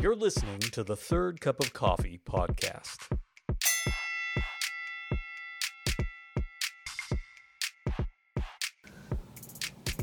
You're listening to the Third Cup of Coffee podcast.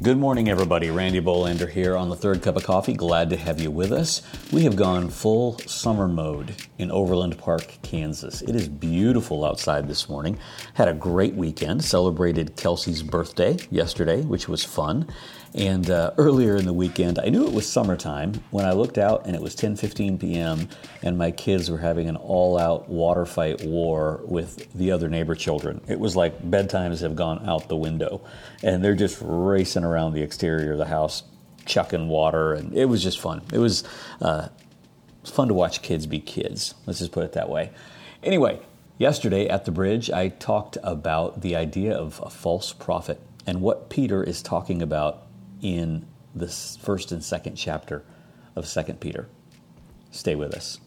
Good morning, everybody. Randy Bolander here on the Third Cup of Coffee. Glad to have you with us. We have gone full summer mode in Overland Park, Kansas. It is beautiful outside this morning. Had a great weekend. Celebrated Kelsey's birthday yesterday, which was fun. And uh, earlier in the weekend, I knew it was summertime when I looked out and it was 10:15 p.m. and my kids were having an all-out water fight war with the other neighbor children. It was like bedtimes have gone out the window, and they're just racing around the exterior of the house, chucking water, and it was just fun. It was uh, fun to watch kids be kids. Let's just put it that way. Anyway, yesterday at the bridge, I talked about the idea of a false prophet and what Peter is talking about in the first and second chapter of Second Peter. Stay with us.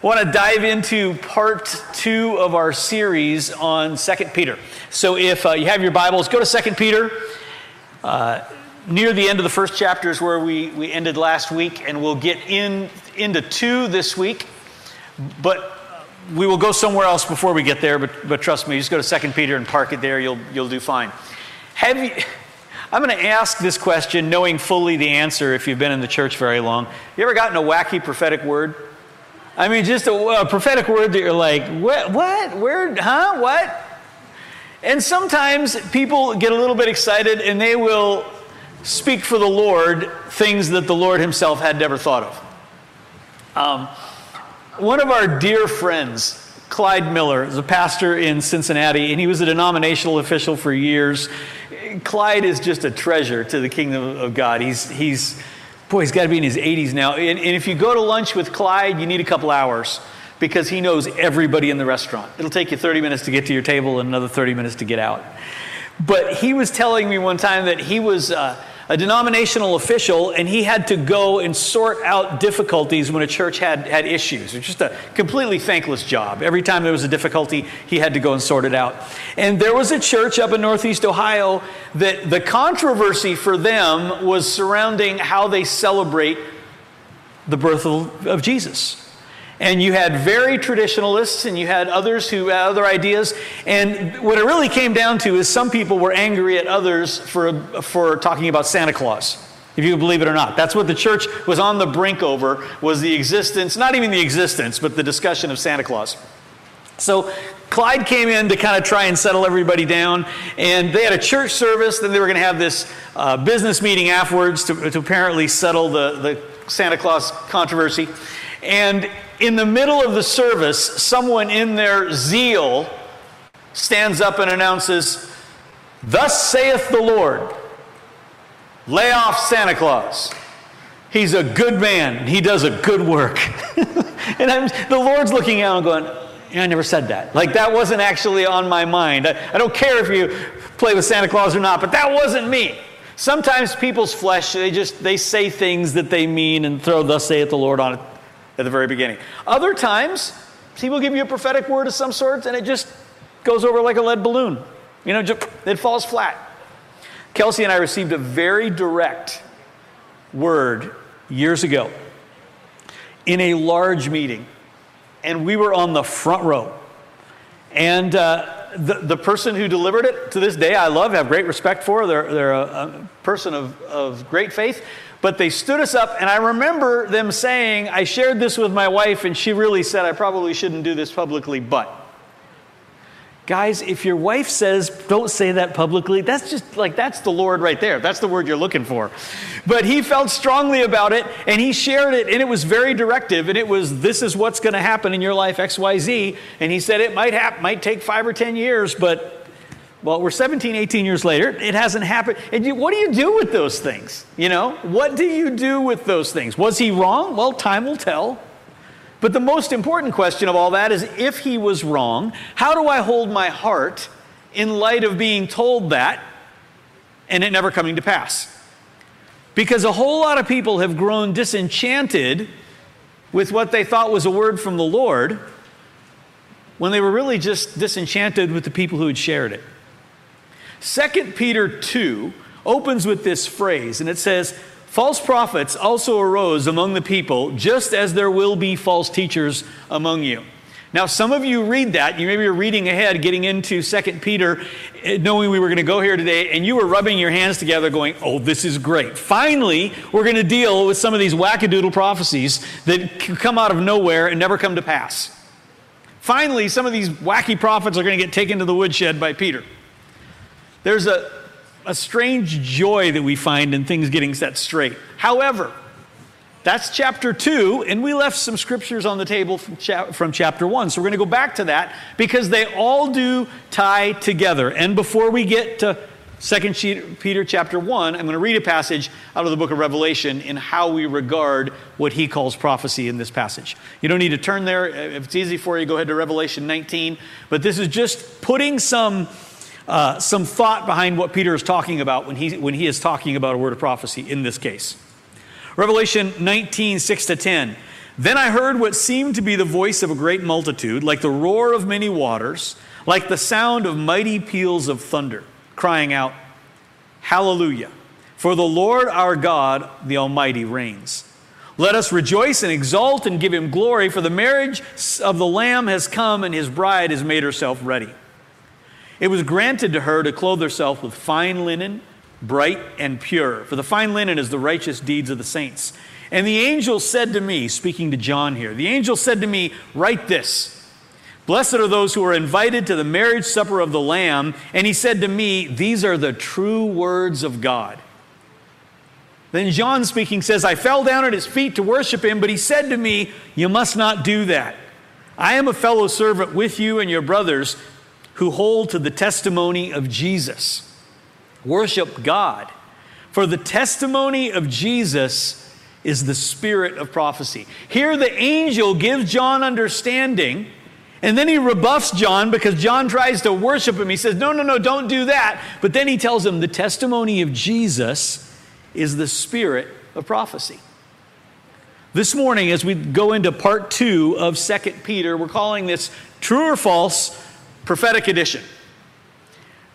Want to dive into part two of our series on Second Peter. So if uh, you have your Bibles, go to Second Peter. Uh, near the end of the first chapter is where we, we ended last week, and we'll get in into two this week. But we will go somewhere else before we get there, but, but trust me, just go to Second Peter and park it there, you'll, you'll do fine. Have you, I'm going to ask this question knowing fully the answer if you've been in the church very long. You ever gotten a wacky prophetic word? I mean, just a, a prophetic word that you're like, what, what, where, huh, what? And sometimes people get a little bit excited and they will speak for the Lord things that the Lord Himself had never thought of. Um, one of our dear friends, Clyde Miller, is a pastor in Cincinnati, and he was a denominational official for years. Clyde is just a treasure to the kingdom of God. He's, he's boy, he's got to be in his 80s now. And, and if you go to lunch with Clyde, you need a couple hours because he knows everybody in the restaurant. It'll take you 30 minutes to get to your table and another 30 minutes to get out. But he was telling me one time that he was. Uh, a denominational official, and he had to go and sort out difficulties when a church had, had issues. It was just a completely thankless job. Every time there was a difficulty, he had to go and sort it out. And there was a church up in Northeast Ohio that the controversy for them was surrounding how they celebrate the birth of, of Jesus. And you had very traditionalists, and you had others who had other ideas. And what it really came down to is some people were angry at others for, for talking about Santa Claus, if you believe it or not. That's what the church was on the brink over, was the existence, not even the existence, but the discussion of Santa Claus. So Clyde came in to kind of try and settle everybody down, and they had a church service. Then they were going to have this uh, business meeting afterwards to, to apparently settle the, the Santa Claus controversy. And in the middle of the service, someone in their zeal stands up and announces, Thus saith the Lord, lay off Santa Claus. He's a good man. He does a good work. and I'm, the Lord's looking out and going, I never said that. Like, that wasn't actually on my mind. I, I don't care if you play with Santa Claus or not, but that wasn't me. Sometimes people's flesh, they just, they say things that they mean and throw thus saith the Lord on it at the very beginning. Other times, he will give you a prophetic word of some sort and it just goes over like a lead balloon. You know, just, it falls flat. Kelsey and I received a very direct word years ago in a large meeting, and we were on the front row. And uh, the, the person who delivered it to this day, I love, have great respect for. They're, they're a, a person of, of great faith. But they stood us up, and I remember them saying, I shared this with my wife, and she really said, I probably shouldn't do this publicly, but. Guys, if your wife says, don't say that publicly, that's just like, that's the Lord right there. That's the word you're looking for. But he felt strongly about it, and he shared it, and it was very directive, and it was, this is what's going to happen in your life, XYZ. And he said, it might, hap- might take five or 10 years, but well, we're 17, 18 years later. It hasn't happened. And you, what do you do with those things? You know, what do you do with those things? Was he wrong? Well, time will tell. But the most important question of all that is if he was wrong, how do I hold my heart in light of being told that and it never coming to pass? Because a whole lot of people have grown disenchanted with what they thought was a word from the Lord when they were really just disenchanted with the people who had shared it. 2 Peter 2 opens with this phrase, and it says, False prophets also arose among the people, just as there will be false teachers among you. Now, some of you read that, you maybe are reading ahead, getting into 2 Peter, eh, knowing we were going to go here today, and you were rubbing your hands together going, oh, this is great. Finally, we're going to deal with some of these wackadoodle prophecies that come out of nowhere and never come to pass. Finally, some of these wacky prophets are going to get taken to the woodshed by Peter. There's a, a strange joy that we find in things getting set straight. However, that's chapter 2, and we left some scriptures on the table from, cha- from chapter 1. So we're going to go back to that because they all do tie together. And before we get to 2 Peter chapter 1, I'm going to read a passage out of the book of Revelation in how we regard what he calls prophecy in this passage. You don't need to turn there. If it's easy for you, go ahead to Revelation 19. But this is just putting some, uh, some thought behind what Peter is talking about when he, when he is talking about a word of prophecy in this case. Revelation 19, 6 to 10. Then I heard what seemed to be the voice of a great multitude, like the roar of many waters, like the sound of mighty peals of thunder, crying out, Hallelujah! For the Lord our God, the Almighty, reigns. Let us rejoice and exult and give him glory, for the marriage of the Lamb has come, and his bride has made herself ready. It was granted to her to clothe herself with fine linen bright and pure. For the fine linen is the righteous deeds of the saints. And the angel said to me, speaking to John here, the angel said to me, Write this. Blessed are those who are invited to the marriage supper of the Lamb. And he said to me, These are the true words of God. Then John speaking says, I fell down at his feet to worship him, but he said to me, You must not do that. I am a fellow servant with you and your brothers who hold to the testimony of Jesus. Worship God. For the testimony of Jesus is the spirit of prophecy. Here, the angel gives John understanding, and then he rebuffs John because John tries to worship him. He says, No, no, no, don't do that. But then he tells him the testimony of Jesus is the spirit of prophecy. This morning, as we go into part two of 2 Peter, we're calling this True or False Prophetic Edition.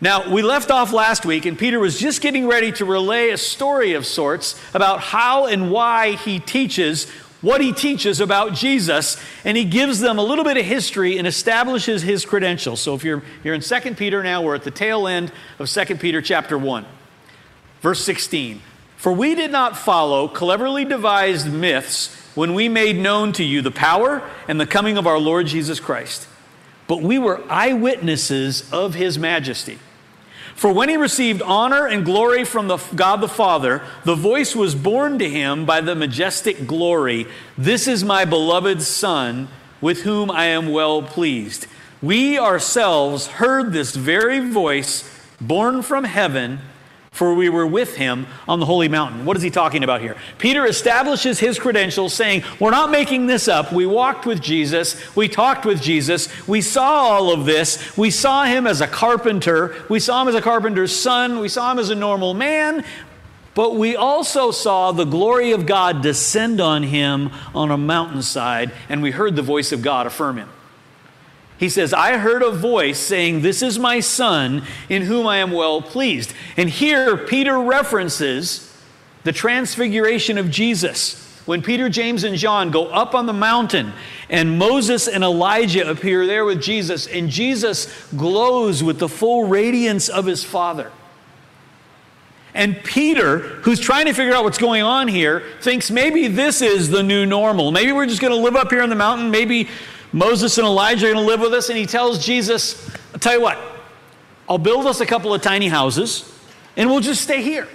Now, we left off last week, and Peter was just getting ready to relay a story of sorts about how and why he teaches what he teaches about Jesus, and he gives them a little bit of history and establishes his credentials. So if you're, you're in 2 Peter now, we're at the tail end of 2 Peter chapter 1, verse 16. For we did not follow cleverly devised myths when we made known to you the power and the coming of our Lord Jesus Christ, but we were eyewitnesses of his majesty. For when he received honor and glory from the God the Father, the voice was borne to him by the majestic glory This is my beloved Son, with whom I am well pleased. We ourselves heard this very voice born from heaven for we were with him on the holy mountain. What is he talking about here? Peter establishes his credentials saying, We're not making this up. We walked with Jesus. We talked with Jesus. We saw all of this. We saw him as a carpenter. We saw him as a carpenter's son. We saw him as a normal man. But we also saw the glory of God descend on him on a mountainside, and we heard the voice of God affirm him. He says, I heard a voice saying, This is my son in whom I am well pleased. And here Peter references the transfiguration of Jesus. When Peter, James, and John go up on the mountain and Moses and Elijah appear there with Jesus, and Jesus glows with the full radiance of his Father. And Peter, who's trying to figure out what's going on here, thinks maybe this is the new normal. Maybe we're just going to live up here on the mountain. Maybe Moses and Elijah are going to live with us, and he tells Jesus, I'll tell you what, I'll build us a couple of tiny houses, and we'll just stay here.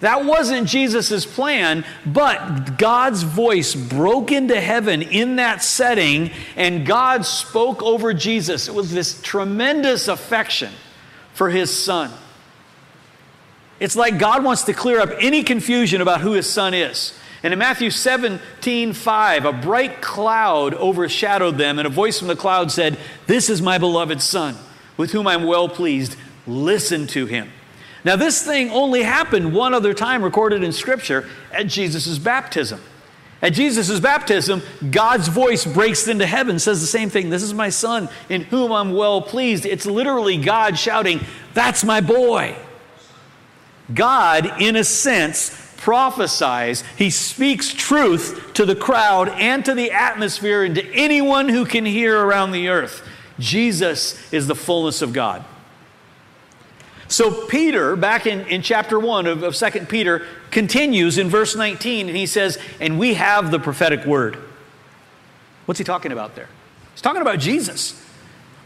That wasn't Jesus' plan, but God's voice broke into heaven in that setting, and God spoke over Jesus. It was this tremendous affection for his son. It's like God wants to clear up any confusion about who his son is. And in Matthew 17, 5, a bright cloud overshadowed them, and a voice from the cloud said, This is my beloved Son, with whom I'm well pleased. Listen to him. Now, this thing only happened one other time recorded in Scripture at Jesus' baptism. At Jesus' baptism, God's voice breaks into heaven, says the same thing This is my Son, in whom I'm well pleased. It's literally God shouting, That's my boy. God, in a sense, prophesies. He speaks truth to the crowd and to the atmosphere and to anyone who can hear around the earth. Jesus is the fullness of God. So, Peter, back in, in chapter 1 of, of 2 Peter, continues in verse 19, and he says, And we have the prophetic word. What's he talking about there? He's talking about Jesus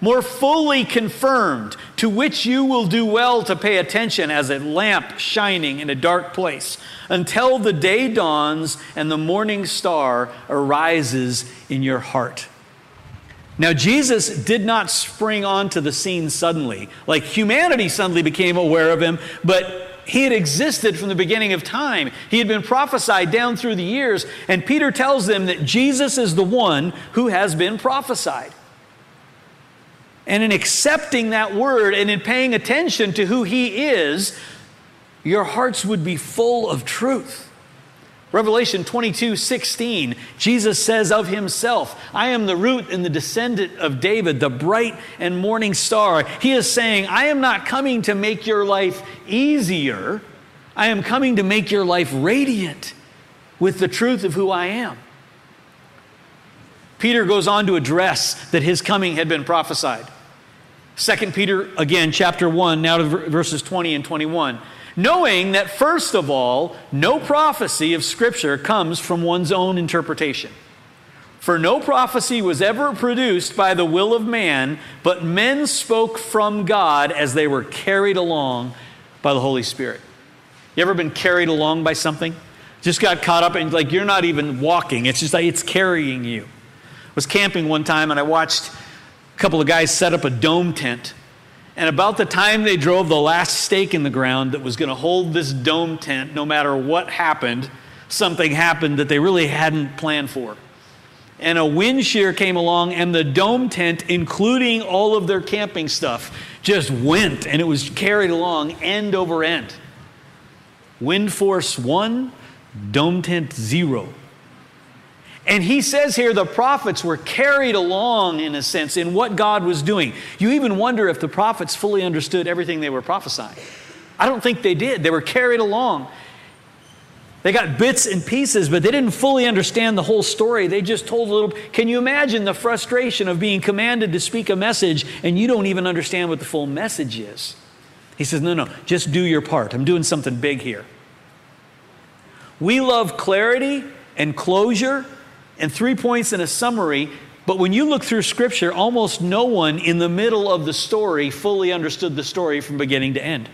more fully confirmed, to which you will do well to pay attention as a lamp shining in a dark place, until the day dawns and the morning star arises in your heart. Now, Jesus did not spring onto the scene suddenly, like humanity suddenly became aware of him, but he had existed from the beginning of time. He had been prophesied down through the years, and Peter tells them that Jesus is the one who has been prophesied. And in accepting that word and in paying attention to who He is, your hearts would be full of truth. Revelation 22 16, Jesus says of himself, I am the root and the descendant of David, the bright and morning star. He is saying, I am not coming to make your life easier, I am coming to make your life radiant with the truth of who I am. Peter goes on to address that his coming had been prophesied. 2 Peter, again, chapter 1, now to verses 20 and 21. Knowing that, first of all, no prophecy of Scripture comes from one's own interpretation. For no prophecy was ever produced by the will of man, but men spoke from God as they were carried along by the Holy Spirit. You ever been carried along by something? Just got caught up and like you're not even walking. It's just like it's carrying you. I was camping one time and I watched a couple of guys set up a dome tent. And about the time they drove the last stake in the ground that was going to hold this dome tent, no matter what happened, something happened that they really hadn't planned for. And a wind shear came along, and the dome tent, including all of their camping stuff, just went and it was carried along end over end. Wind force one, dome tent zero. And he says here the prophets were carried along, in a sense, in what God was doing. You even wonder if the prophets fully understood everything they were prophesying. I don't think they did. They were carried along. They got bits and pieces, but they didn't fully understand the whole story. They just told a little. Can you imagine the frustration of being commanded to speak a message and you don't even understand what the full message is? He says, No, no, just do your part. I'm doing something big here. We love clarity and closure and three points in a summary. But when you look through Scripture, almost no one in the middle of the story fully understood the story from beginning to end.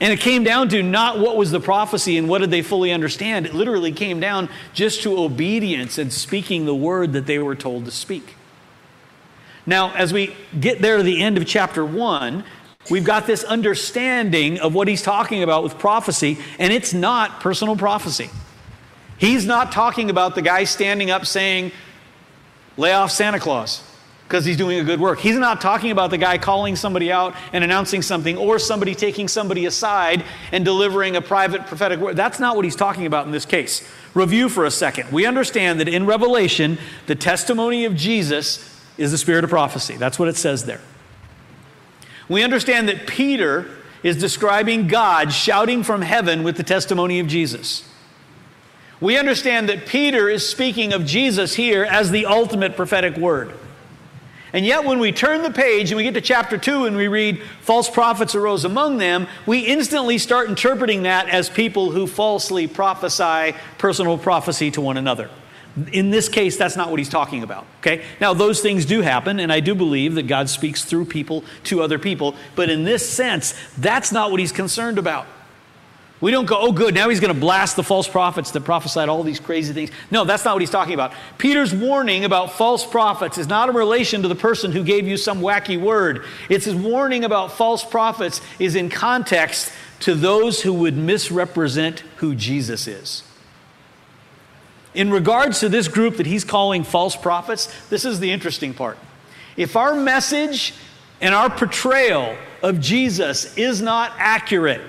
And it came down to not what was the prophecy and what did they fully understand. It literally came down just to obedience and speaking the word that they were told to speak. Now, as we get there to the end of chapter one, we've got this understanding of what he's talking about with prophecy, and it's not personal prophecy. He's not talking about the guy standing up saying, lay off Santa Claus because he's doing a good work. He's not talking about the guy calling somebody out and announcing something or somebody taking somebody aside and delivering a private prophetic word. That's not what he's talking about in this case. Review for a second. We understand that in Revelation, the testimony of Jesus is the spirit of prophecy. That's what it says there. We understand that Peter is describing God shouting from heaven with the testimony of Jesus. We understand that Peter is speaking of Jesus here as the ultimate prophetic word. And yet, when we turn the page and we get to chapter 2 and we read, false prophets arose among them, we instantly start interpreting that as people who falsely prophesy personal prophecy to one another. In this case, that's not what he's talking about. Okay? Now, those things do happen, and I do believe that God speaks through people to other people, but in this sense, that's not what he's concerned about. We don't go, oh, good, now he's going to blast the false prophets that prophesied all these crazy things. No, that's not what he's talking about. Peter's warning about false prophets is not in relation to the person who gave you some wacky word. It's his warning about false prophets is in context to those who would misrepresent who Jesus is. In regards to this group that he's calling false prophets, this is the interesting part. If our message and our portrayal of Jesus is not accurate,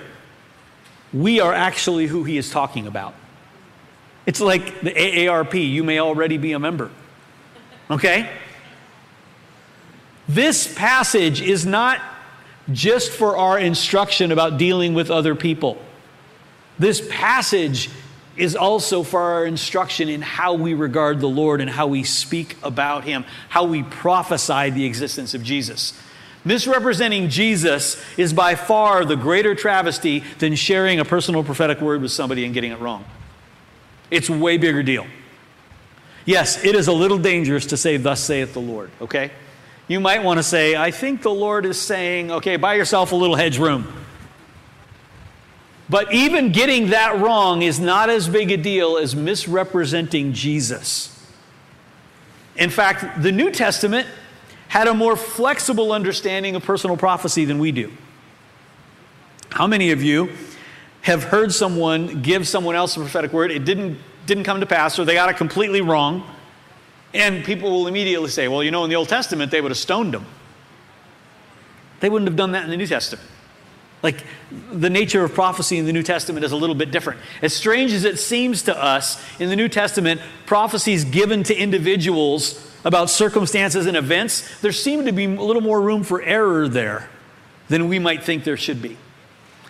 we are actually who he is talking about. It's like the AARP, you may already be a member. Okay? This passage is not just for our instruction about dealing with other people. This passage is also for our instruction in how we regard the Lord and how we speak about Him, how we prophesy the existence of Jesus. Misrepresenting Jesus is by far the greater travesty than sharing a personal prophetic word with somebody and getting it wrong. It's a way bigger deal. Yes, it is a little dangerous to say, Thus saith the Lord, okay? You might want to say, I think the Lord is saying, okay, buy yourself a little hedge room. But even getting that wrong is not as big a deal as misrepresenting Jesus. In fact, the New Testament had a more flexible understanding of personal prophecy than we do. How many of you have heard someone give someone else a prophetic word? It didn't, didn't come to pass, or they got it completely wrong. And people will immediately say, well, you know, in the Old Testament, they would have stoned them. They wouldn't have done that in the New Testament. Like the nature of prophecy in the New Testament is a little bit different. As strange as it seems to us, in the New Testament, prophecies given to individuals about circumstances and events, there seemed to be a little more room for error there than we might think there should be.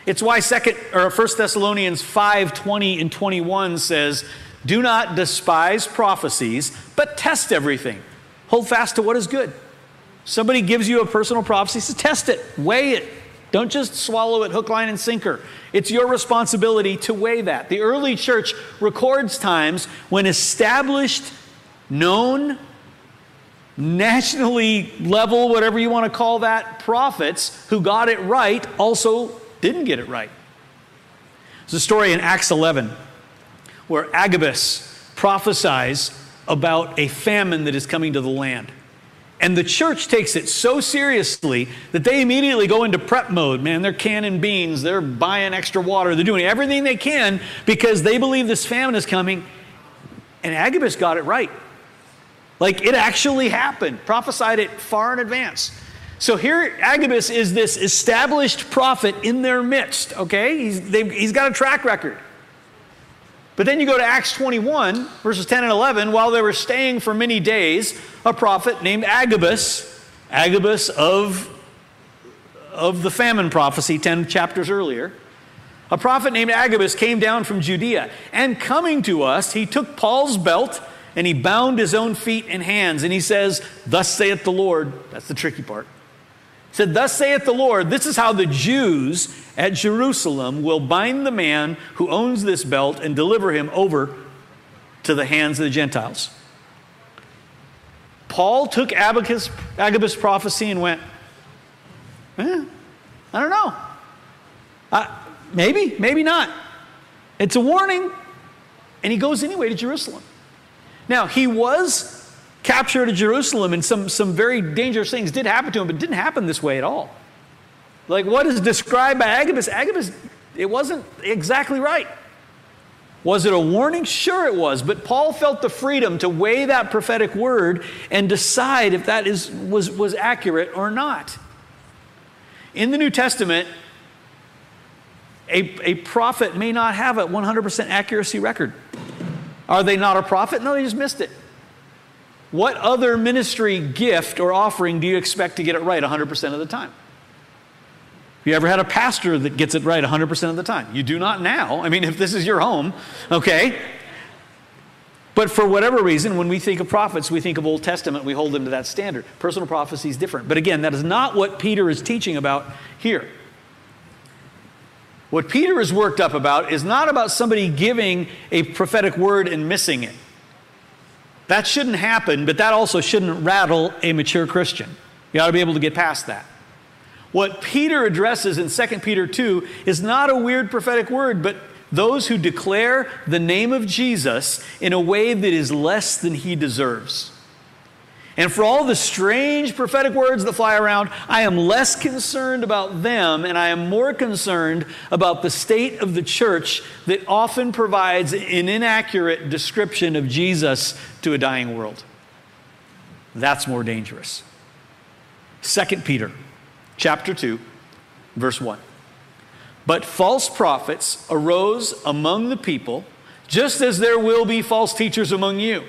It's why second or 1 Thessalonians 5, 20 and 21 says, Do not despise prophecies, but test everything. Hold fast to what is good. Somebody gives you a personal prophecy, so test it, weigh it, don't just swallow it hook, line, and sinker. It's your responsibility to weigh that. The early church records times when established, known, nationally level, whatever you want to call that, prophets who got it right also didn't get it right. There's a story in Acts 11 where Agabus prophesies about a famine that is coming to the land. And the church takes it so seriously that they immediately go into prep mode. Man, they're canning beans, they're buying extra water, they're doing everything they can because they believe this famine is coming. And Agabus got it right. Like it actually happened, prophesied it far in advance. So here, Agabus is this established prophet in their midst, okay? He's, he's got a track record. But then you go to Acts 21, verses 10 and 11. While they were staying for many days, a prophet named Agabus, Agabus of, of the famine prophecy 10 chapters earlier, a prophet named Agabus came down from Judea. And coming to us, he took Paul's belt and he bound his own feet and hands. And he says, Thus saith the Lord. That's the tricky part He said, Thus saith the Lord, this is how the Jews at Jerusalem will bind the man who owns this belt and deliver him over to the hands of the Gentiles. Paul took Agabus, Agabus' prophecy and went, eh, I don't know. Maybe, maybe not. It's a warning. And he goes anyway to Jerusalem. Now, he was captured at Jerusalem, and some, some very dangerous things did happen to him, but it didn't happen this way at all. Like what is described by Agabus, Agabus, it wasn't exactly right. Was it a warning? Sure, it was. But Paul felt the freedom to weigh that prophetic word and decide if that is, was, was accurate or not. In the New Testament, a, a prophet may not have a 100% accuracy record. Are they not a prophet? No, they just missed it. What other ministry gift or offering do you expect to get it right 100% of the time? Have you ever had a pastor that gets it right 100% of the time? You do not now. I mean, if this is your home, okay? But for whatever reason, when we think of prophets, we think of Old Testament, we hold them to that standard. Personal prophecy is different. But again, that is not what Peter is teaching about here. What Peter is worked up about is not about somebody giving a prophetic word and missing it. That shouldn't happen, but that also shouldn't rattle a mature Christian. You ought to be able to get past that. What Peter addresses in 2 Peter 2 is not a weird prophetic word, but those who declare the name of Jesus in a way that is less than he deserves. And for all the strange prophetic words that fly around, I am less concerned about them and I am more concerned about the state of the church that often provides an inaccurate description of Jesus to a dying world. That's more dangerous. 2 Peter chapter 2 verse 1. But false prophets arose among the people, just as there will be false teachers among you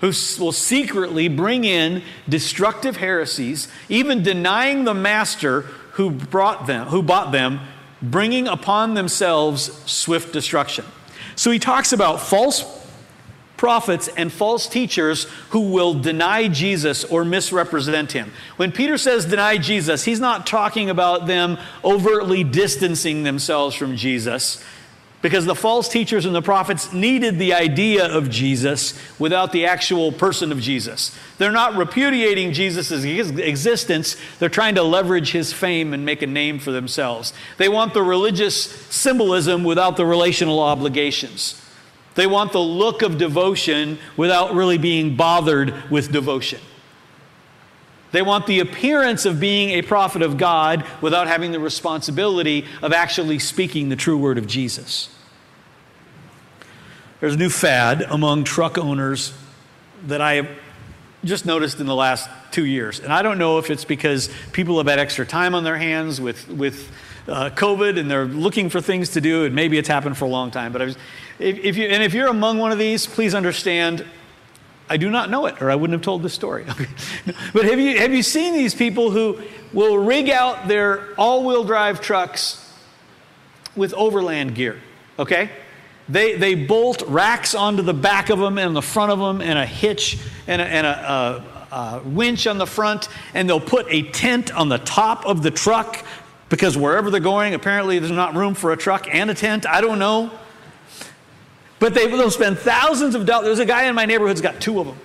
who will secretly bring in destructive heresies, even denying the master who brought them, who bought them, bringing upon themselves swift destruction. So he talks about false prophets and false teachers who will deny Jesus or misrepresent him. When Peter says deny Jesus, he's not talking about them overtly distancing themselves from Jesus because the false teachers and the prophets needed the idea of Jesus without the actual person of Jesus. They're not repudiating Jesus' existence, they're trying to leverage his fame and make a name for themselves. They want the religious symbolism without the relational obligations. They want the look of devotion without really being bothered with devotion. They want the appearance of being a prophet of God without having the responsibility of actually speaking the true word of Jesus. There's a new fad among truck owners that I have just noticed in the last two years. And I don't know if it's because people have had extra time on their hands with, with uh, COVID and they're looking for things to do, and maybe it's happened for a long time. But was, if, if, you, and if you're among one of these, please understand I do not know it, or I wouldn't have told this story. but have you, have you seen these people who will rig out their all wheel drive trucks with overland gear? Okay? They, they bolt racks onto the back of them and the front of them and a hitch and a, and a, a, a winch on the front, and they'll put a tent on the top of the truck because wherever they're going, apparently there's not room for a truck and a tent. I don't know. But they, will spend thousands of dollars. There's a guy in my neighborhood who's got two of them.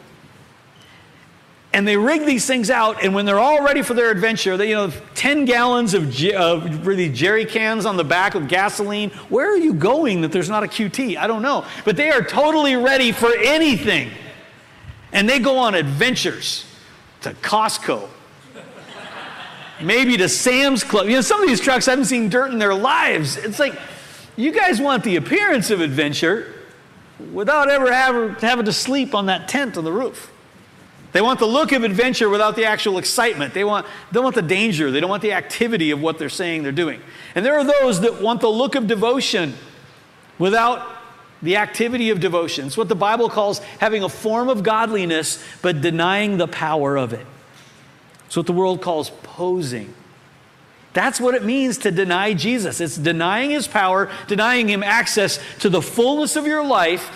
And they rig these things out, and when they're all ready for their adventure, they, you know, 10 gallons of, of really jerry cans on the back of gasoline. Where are you going that there's not a QT? I don't know. But they are totally ready for anything. And they go on adventures to Costco, maybe to Sam's Club. You know, some of these trucks haven't seen dirt in their lives. It's like, you guys want the appearance of adventure without ever having to sleep on that tent on the roof. They want the look of adventure without the actual excitement. They want, they don't want the danger. They don't want the activity of what they're saying they're doing. And there are those that want the look of devotion without the activity of devotion. It's what the Bible calls having a form of godliness but denying the power of it. It's what the world calls posing. That's what it means to deny Jesus. It's denying his power, denying him access to the fullness of your life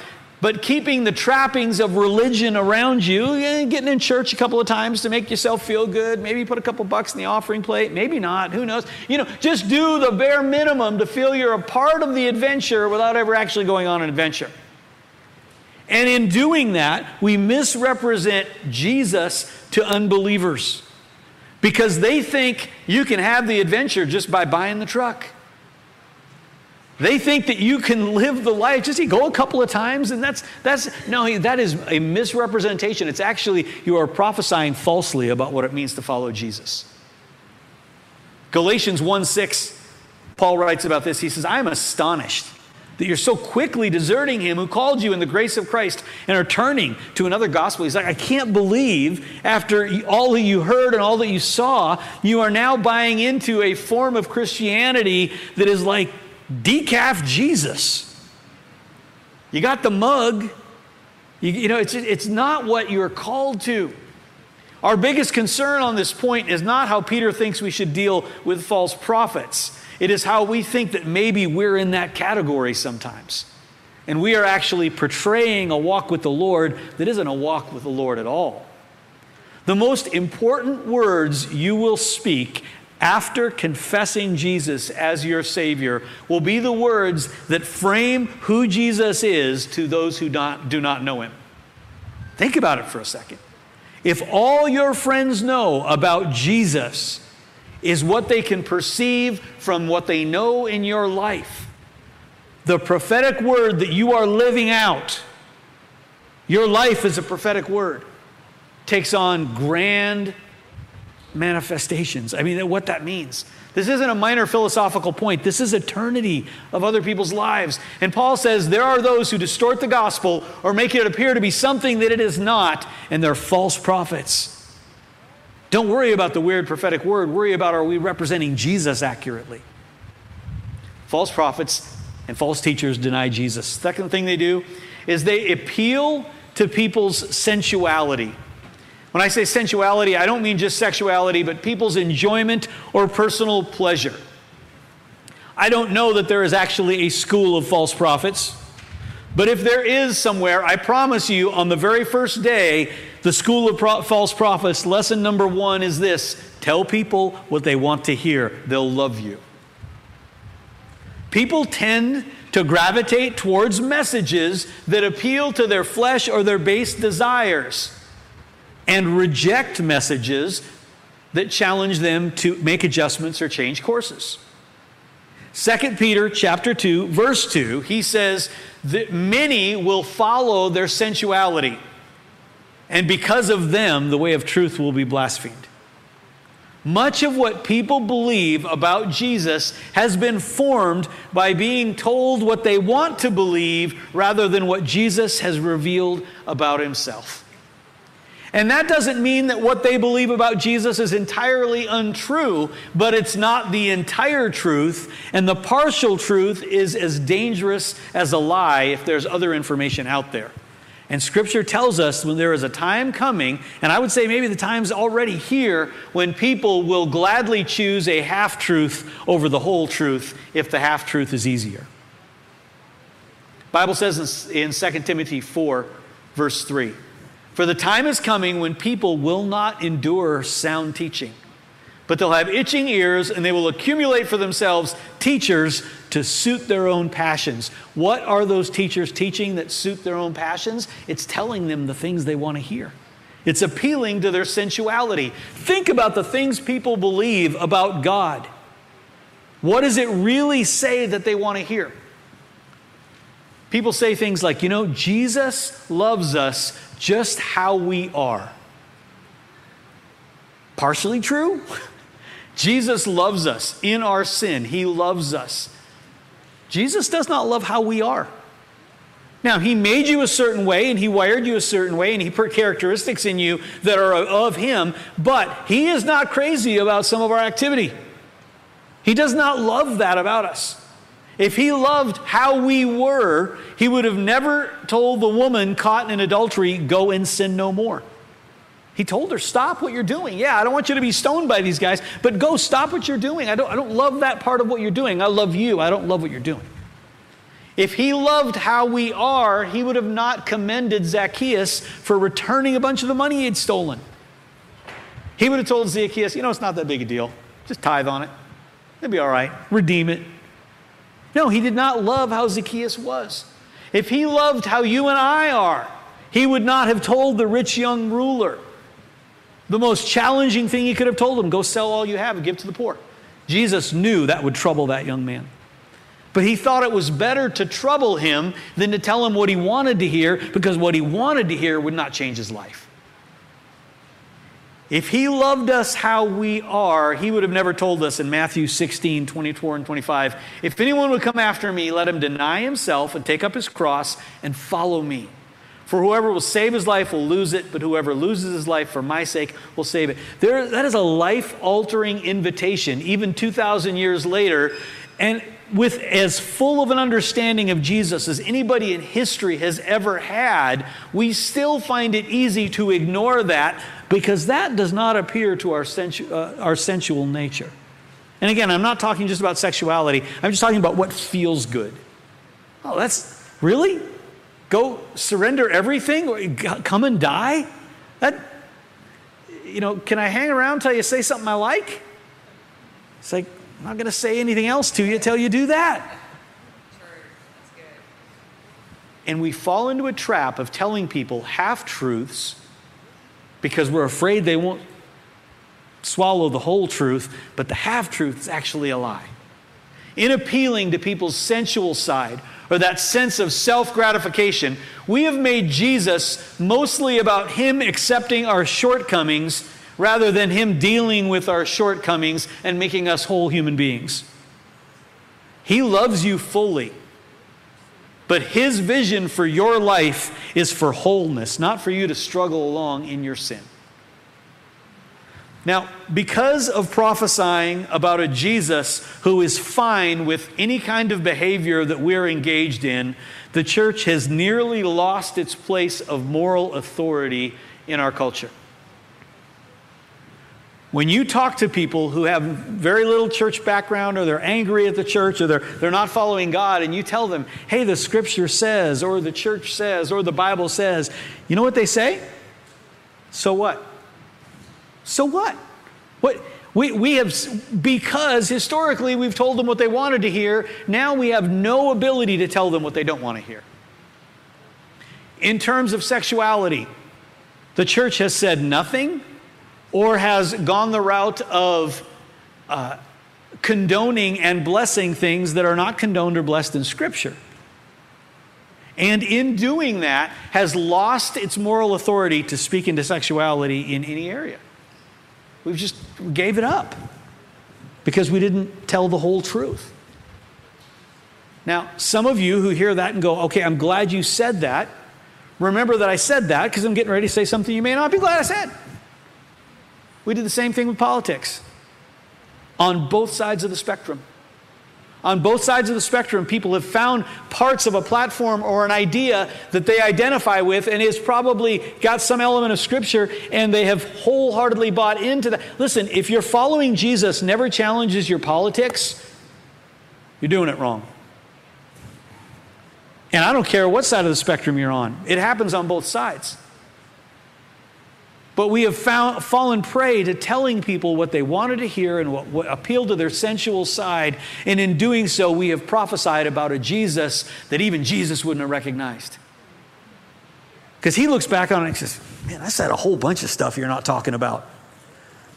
but keeping the trappings of religion around you, eh, getting in church a couple of times to make yourself feel good, maybe put a couple bucks in the offering plate, maybe not, who knows. You know, just do the bare minimum to feel you're a part of the adventure without ever actually going on an adventure. And in doing that, we misrepresent Jesus to unbelievers because they think you can have the adventure just by buying the truck. They think that you can live the life, just go a couple of times, and that's, that's, no, that is a misrepresentation. It's actually, you are prophesying falsely about what it means to follow Jesus. Galatians 1 6, Paul writes about this. He says, I am astonished that you're so quickly deserting him who called you in the grace of Christ and are turning to another gospel. He's like, I can't believe after all that you heard and all that you saw, you are now buying into a form of Christianity that is like decaf Jesus. You got the mug. You, you, know, it's, it's not what you're called to. Our biggest concern on this point is not how Peter thinks we should deal with false prophets. It is how we think that maybe we're in that category sometimes. And we are actually portraying a walk with the Lord that isn't a walk with the Lord at all. The most important words you will speak after confessing Jesus as your Savior will be the words that frame who Jesus is to those who not, do not know Him. Think about it for a second. If all your friends know about Jesus is what they can perceive from what they know in your life, the prophetic word that you are living out, your life is a prophetic word, takes on grand manifestations. I mean, what that means. This isn't a minor philosophical point. This is eternity of other people's lives. And Paul says there are those who distort the gospel or make it appear to be something that it is not, and they're false prophets. Don't worry about the weird prophetic word. Worry about are we representing Jesus accurately? False prophets and false teachers deny Jesus. Second thing they do is they appeal to people's sensuality. When I say sensuality, I don't mean just sexuality, but people's enjoyment or personal pleasure. I don't know that there is actually a school of false prophets. But if there is somewhere, I promise you, on the very first day, the school of pro- false prophets, lesson number one is this tell people what they want to hear, they'll love you. People tend to gravitate towards messages that appeal to their flesh or their base desires and reject messages that challenge them to make adjustments or change courses. 2 Peter chapter 2 verse 2 he says that many will follow their sensuality and because of them the way of truth will be blasphemed. Much of what people believe about Jesus has been formed by being told what they want to believe rather than what Jesus has revealed about himself. And that doesn't mean that what they believe about Jesus is entirely untrue, but it's not the entire truth. And the partial truth is as dangerous as a lie if there's other information out there. And Scripture tells us when there is a time coming, and I would say maybe the time's already here, when people will gladly choose a half truth over the whole truth if the half truth is easier. Bible says in 2 Timothy 4, verse 3 for the time is coming when people will not endure sound teaching, but they'll have itching ears and they will accumulate for themselves teachers to suit their own passions. What are those teachers teaching that suit their own passions? It's telling them the things they want to hear. It's appealing to their sensuality. Think about the things people believe about God. What does it really say that they want to hear? People say things like, you know, Jesus loves us just how we are. Partially true. Jesus loves us in our sin, He loves us. Jesus does not love how we are. Now, He made you a certain way and He wired you a certain way and He put characteristics in you that are of Him, but He is not crazy about some of our activity. He does not love that about us. If he loved how we were, he would have never told the woman caught in adultery, go and sin no more. He told her, stop what you're doing. Yeah, I don't want you to be stoned by these guys, but go stop what you're doing. I don't, I don't love that part of what you're doing. I love you. I don't love what you're doing. If he loved how we are, he would have not commended Zacchaeus for returning a bunch of the money he had stolen. He would have told Zacchaeus, you know, it's not that big a deal. Just tithe on it. It'll be all right. Redeem it. No, he did not love how Zacchaeus was. If he loved how you and I are, he would not have told the rich young ruler the most challenging thing he could have told him go sell all you have and give to the poor. Jesus knew that would trouble that young man. But he thought it was better to trouble him than to tell him what he wanted to hear because what he wanted to hear would not change his life. If he loved us how we are, he would have never told us in Matthew 16, 24, and 25 if anyone would come after me, let him deny himself and take up his cross and follow me. For whoever will save his life will lose it, but whoever loses his life for my sake will save it. There, that is a life altering invitation, even 2,000 years later. And with as full of an understanding of Jesus as anybody in history has ever had, we still find it easy to ignore that because that does not appear to our, sensu- uh, our sensual nature. And again, I'm not talking just about sexuality, I'm just talking about what feels good. Oh, that's really? Go surrender everything? Come and die? That, you know, can I hang around till you say something I like? It's like, I'm not going to say anything else to you till you do that. And we fall into a trap of telling people half truths because we're afraid they won't swallow the whole truth, but the half truth is actually a lie. In appealing to people's sensual side or that sense of self gratification, we have made Jesus mostly about Him accepting our shortcomings rather than Him dealing with our shortcomings and making us whole human beings. He loves you fully. But his vision for your life is for wholeness, not for you to struggle along in your sin. Now, because of prophesying about a Jesus who is fine with any kind of behavior that we're engaged in, the church has nearly lost its place of moral authority in our culture. when you talk to people who have very little church background or they're angry at the church or they're, they're not following God, and you tell them, hey, the scripture says, or the church says, or the Bible says, you know what they say? So what? So what? What? We, we have, because historically we've told them what they wanted to hear, now we have no ability to tell them what they don't want to hear. In terms of sexuality, the church has said nothing or has gone the route of uh, condoning and blessing things that are not condoned or blessed in Scripture. And in doing that, has lost its moral authority to speak into sexuality in any area. We've just gave it up because we didn't tell the whole truth. Now, some of you who hear that and go, okay, I'm glad you said that. Remember that I said that because I'm getting ready to say something you may not be glad I said. We did the same thing with politics on both sides of the spectrum. On both sides of the spectrum, people have found parts of a platform or an idea that they identify with and has probably got some element of scripture and they have wholeheartedly bought into that. Listen, if you're following Jesus never challenges your politics, you're doing it wrong. And I don't care what side of the spectrum you're on, it happens on both sides. But we have found, fallen prey to telling people what they wanted to hear and what, what, appealed to their sensual side. And in doing so, we have prophesied about a Jesus that even Jesus wouldn't have recognized. Because he looks back on it and says, Man, I said a whole bunch of stuff you're not talking about.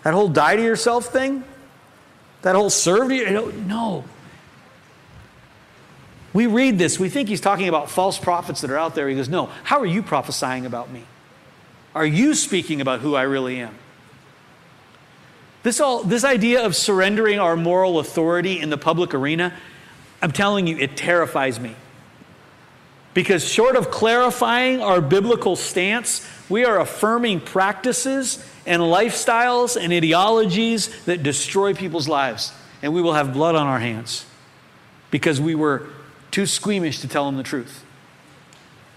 That whole die to yourself thing, that whole serve to you. No. We read this, we think he's talking about false prophets that are out there. He goes, No, how are you prophesying about me? Are you speaking about who I really am? This, all, this idea of surrendering our moral authority in the public arena, I'm telling you, it terrifies me. Because short of clarifying our biblical stance, we are affirming practices and lifestyles and ideologies that destroy people's lives. And we will have blood on our hands because we were too squeamish to tell them the truth.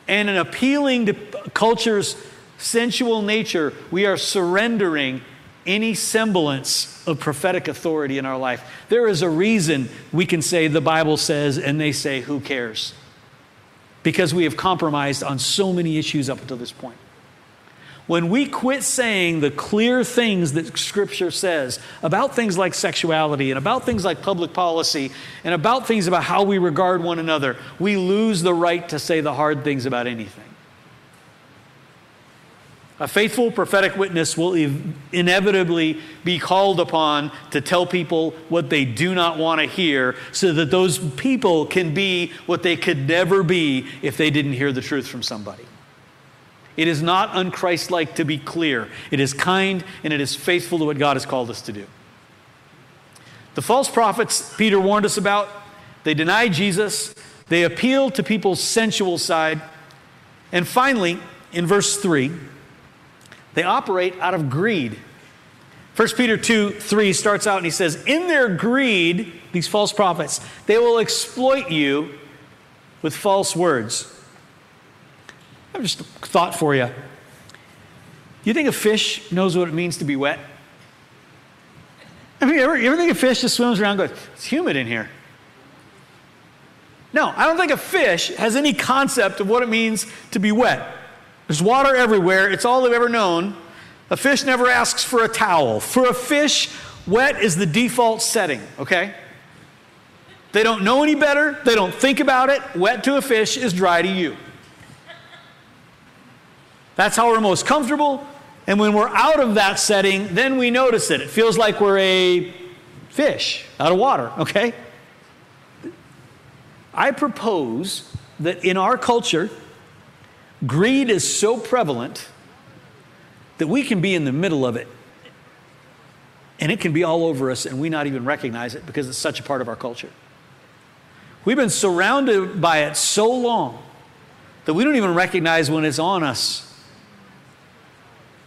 And in appealing to culture's sensual nature, we are surrendering any semblance of prophetic authority in our life. There is a reason we can say the Bible says, and they say, who cares? Because we have compromised on so many issues up until this point. When we quit saying the clear things that Scripture says about things like sexuality and about things like public policy and about things about how we regard one another, we lose the right to say the hard things about anything. A faithful prophetic witness will inevitably be called upon to tell people what they do not want to hear so that those people can be what they could never be if they didn't hear the truth from somebody. It is not unchristlike to be clear. It is kind and it is faithful to what God has called us to do. The false prophets Peter warned us about, they deny Jesus, they appeal to people's sensual side, and finally, in verse 3, they operate out of greed. 1 Peter 2 3 starts out and he says, In their greed, these false prophets, they will exploit you with false words. I have just a thought for you. You think a fish knows what it means to be wet? I mean, ever, you ever think a fish just swims around and goes, It's humid in here? No, I don't think a fish has any concept of what it means to be wet. There's water everywhere. It's all they've ever known. A fish never asks for a towel. For a fish, wet is the default setting, okay? They don't know any better. They don't think about it. Wet to a fish is dry to you. That's how we're most comfortable. And when we're out of that setting, then we notice it. It feels like we're a fish out of water, okay? I propose that in our culture, Greed is so prevalent that we can be in the middle of it. And it can be all over us and we not even recognize it because it's such a part of our culture. We've been surrounded by it so long that we don't even recognize when it's on us.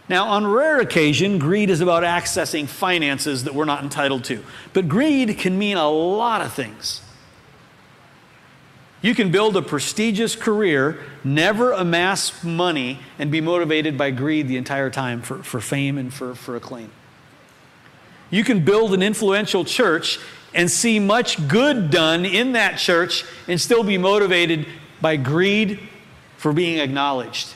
Now, on rare occasion, greed is about accessing finances that we're not entitled to. But greed can mean a lot of things. You can build a prestigious career, never amass money, and be motivated by greed the entire time for, for fame and for, for acclaim. You can build an influential church and see much good done in that church and still be motivated by greed for being acknowledged.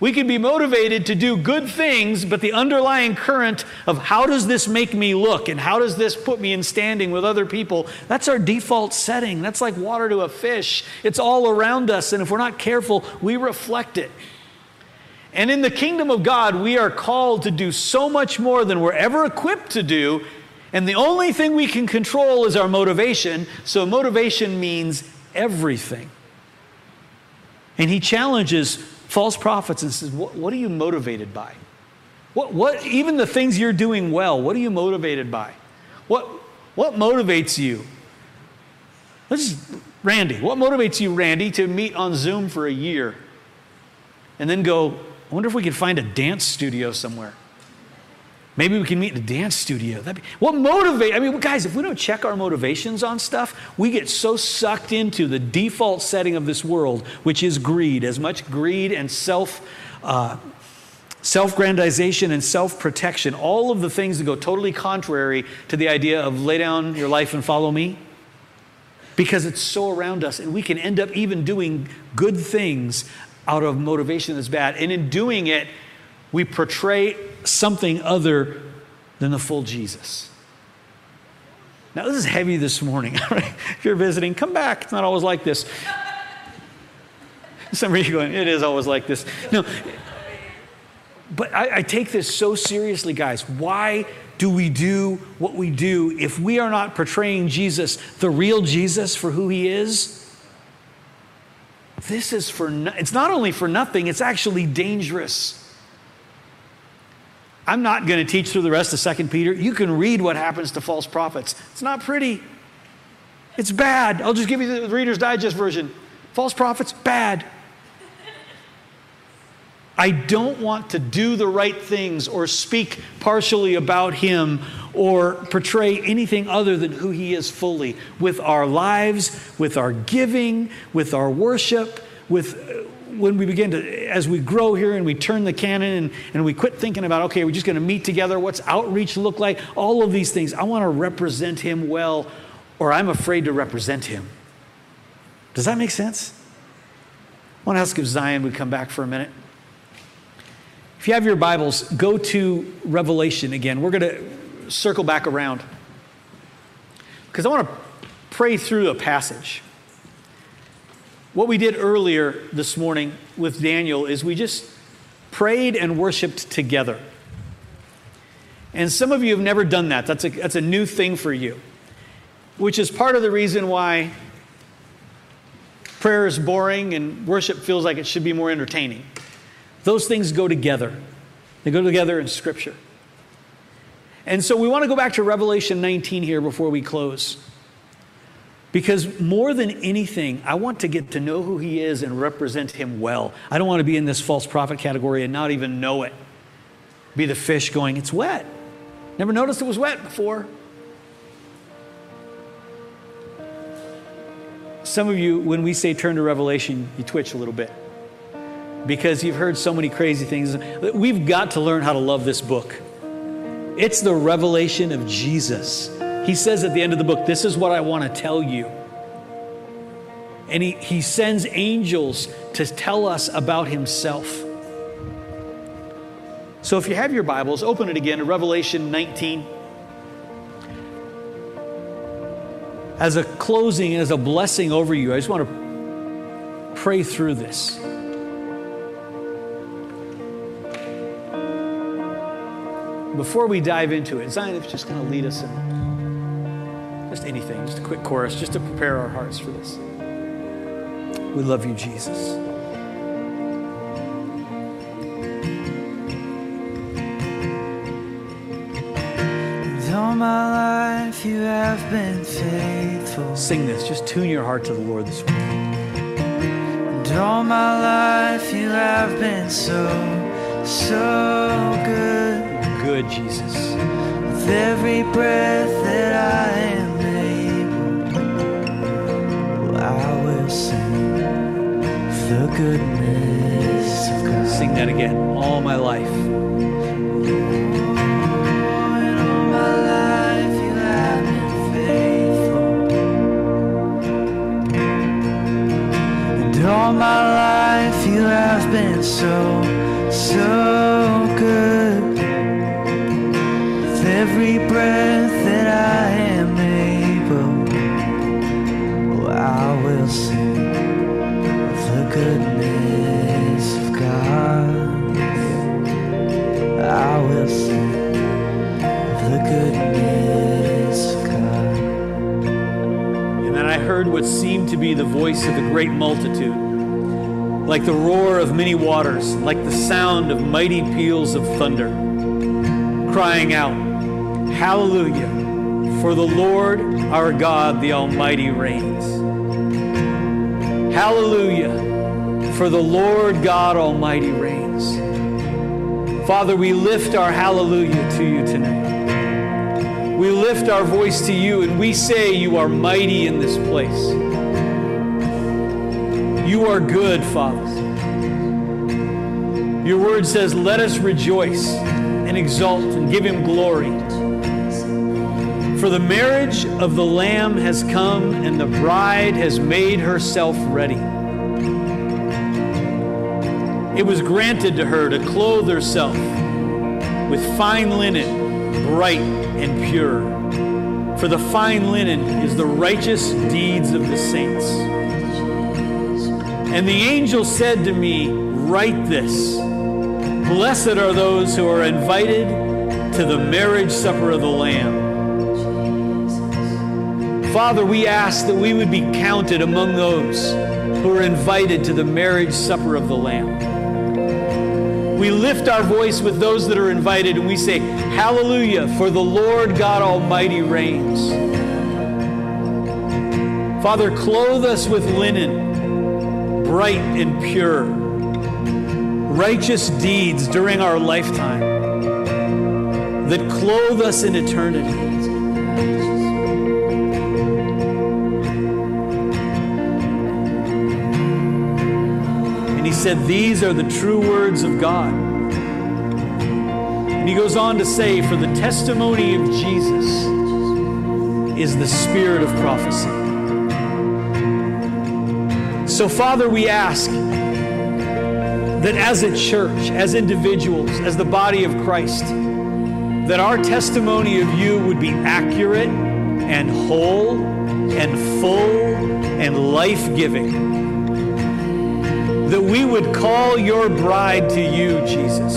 We can be motivated to do good things, but the underlying current of how does this make me look and how does this put me in standing with other people, that's our default setting. That's like water to a fish. It's all around us, and if we're not careful, we reflect it. And in the kingdom of God, we are called to do so much more than we're ever equipped to do. And the only thing we can control is our motivation. So, motivation means everything. And he challenges false prophets and says, What, what are you motivated by? What, what, even the things you're doing well, what are you motivated by? What, what motivates you? This is Randy. What motivates you, Randy, to meet on Zoom for a year and then go, I wonder if we could find a dance studio somewhere? Maybe we can meet in a dance studio. Be, what motivate? I mean, guys, if we don't check our motivations on stuff, we get so sucked into the default setting of this world, which is greed. As much greed and self. Uh, self-grandization and self-protection all of the things that go totally contrary to the idea of lay down your life and follow me because it's so around us and we can end up even doing good things out of motivation that's bad and in doing it we portray something other than the full Jesus. Now, this is heavy this morning. if you're visiting, come back. It's not always like this. Some of you going, it is always like this. No. But I, I take this so seriously, guys. Why do we do what we do if we are not portraying Jesus, the real Jesus, for who he is? This is for, no, it's not only for nothing, it's actually dangerous. I'm not going to teach through the rest of Second Peter. You can read what happens to false prophets. It's not pretty. It's bad. I'll just give you the Reader's Digest version. False prophets, bad. I don't want to do the right things or speak partially about him or portray anything other than who he is fully with our lives, with our giving, with our worship, with uh, when we begin to, as we grow here and we turn the cannon and, and we quit thinking about, okay, we're just going to meet together, what's outreach look like, all of these things, I want to represent him well, or I'm afraid to represent him. Does that make sense? I want to ask if Zion would come back for a minute. If you have your Bibles, go to Revelation again. We're going to circle back around because I want to pray through a passage. What we did earlier this morning with Daniel is we just prayed and worshiped together. And some of you have never done that. That's a, that's a new thing for you, which is part of the reason why prayer is boring and worship feels like it should be more entertaining. Those things go together, they go together in Scripture. And so we want to go back to Revelation 19 here before we close. Because more than anything, I want to get to know who he is and represent him well. I don't want to be in this false prophet category and not even know it. Be the fish going, it's wet. Never noticed it was wet before. Some of you, when we say turn to Revelation, you twitch a little bit because you've heard so many crazy things. We've got to learn how to love this book. It's the revelation of Jesus. He says at the end of the book, This is what I want to tell you. And he, he sends angels to tell us about himself. So if you have your Bibles, open it again to Revelation 19. As a closing, as a blessing over you, I just want to pray through this. Before we dive into it, Zion is just going to lead us in. Just anything, just a quick chorus, just to prepare our hearts for this. We love you, Jesus. all my life you have been faithful. Sing this, just tune your heart to the Lord this morning. And all my life you have been so, so good. Good, Jesus. With every breath that I am goodness of God. Sing that again. All my life. All my life you have been faithful. And all my life you have been so, so to be the voice of a great multitude, like the roar of many waters, like the sound of mighty peals of thunder, crying out, Hallelujah, for the Lord our God, the Almighty, reigns. Hallelujah, for the Lord God Almighty reigns. Father, we lift our hallelujah to you tonight. We lift our voice to you and we say you are mighty in this place. You are good, Father. Your word says, Let us rejoice and exult and give him glory. For the marriage of the Lamb has come, and the bride has made herself ready. It was granted to her to clothe herself with fine linen, bright and pure. For the fine linen is the righteous deeds of the saints. And the angel said to me, Write this Blessed are those who are invited to the marriage supper of the Lamb. Father, we ask that we would be counted among those who are invited to the marriage supper of the Lamb. We lift our voice with those that are invited and we say, Hallelujah, for the Lord God Almighty reigns. Father, clothe us with linen, bright and pure, righteous deeds during our lifetime that clothe us in eternity. And he said, These are the true words of God. And he goes on to say, For the testimony of Jesus is the spirit of prophecy. So, Father, we ask that as a church, as individuals, as the body of Christ, that our testimony of you would be accurate and whole and full and life giving. That we would call your bride to you, Jesus.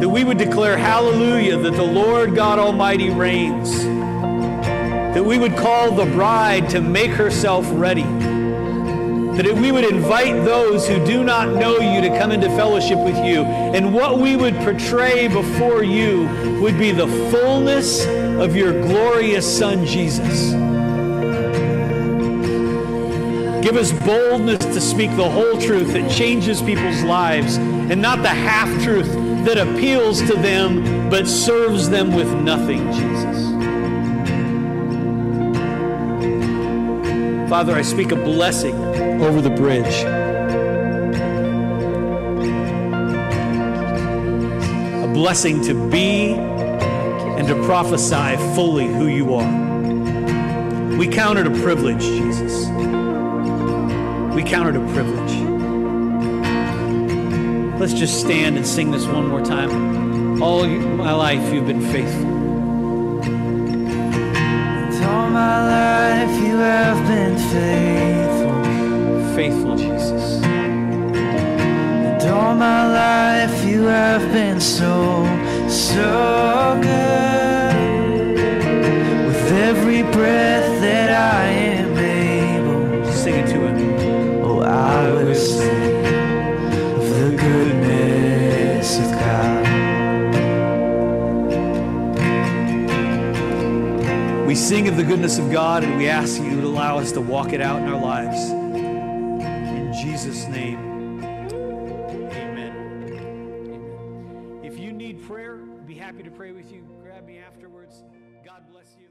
That we would declare, Hallelujah, that the Lord God Almighty reigns. That we would call the bride to make herself ready that we would invite those who do not know you to come into fellowship with you. And what we would portray before you would be the fullness of your glorious Son, Jesus. Give us boldness to speak the whole truth that changes people's lives and not the half truth that appeals to them but serves them with nothing, Jesus. Father, I speak a blessing over the bridge. A blessing to be and to prophesy fully who you are. We count it a privilege, Jesus. We count it a privilege. Let's just stand and sing this one more time. All my life, you've been faithful. My life you have been faithful. Faithful, Jesus. And all my life you have been so, so good. Sing of the goodness of God and we ask you to allow us to walk it out in our lives. In Jesus' name, amen. Amen. If you need prayer, be happy to pray with you. Grab me afterwards. God bless you.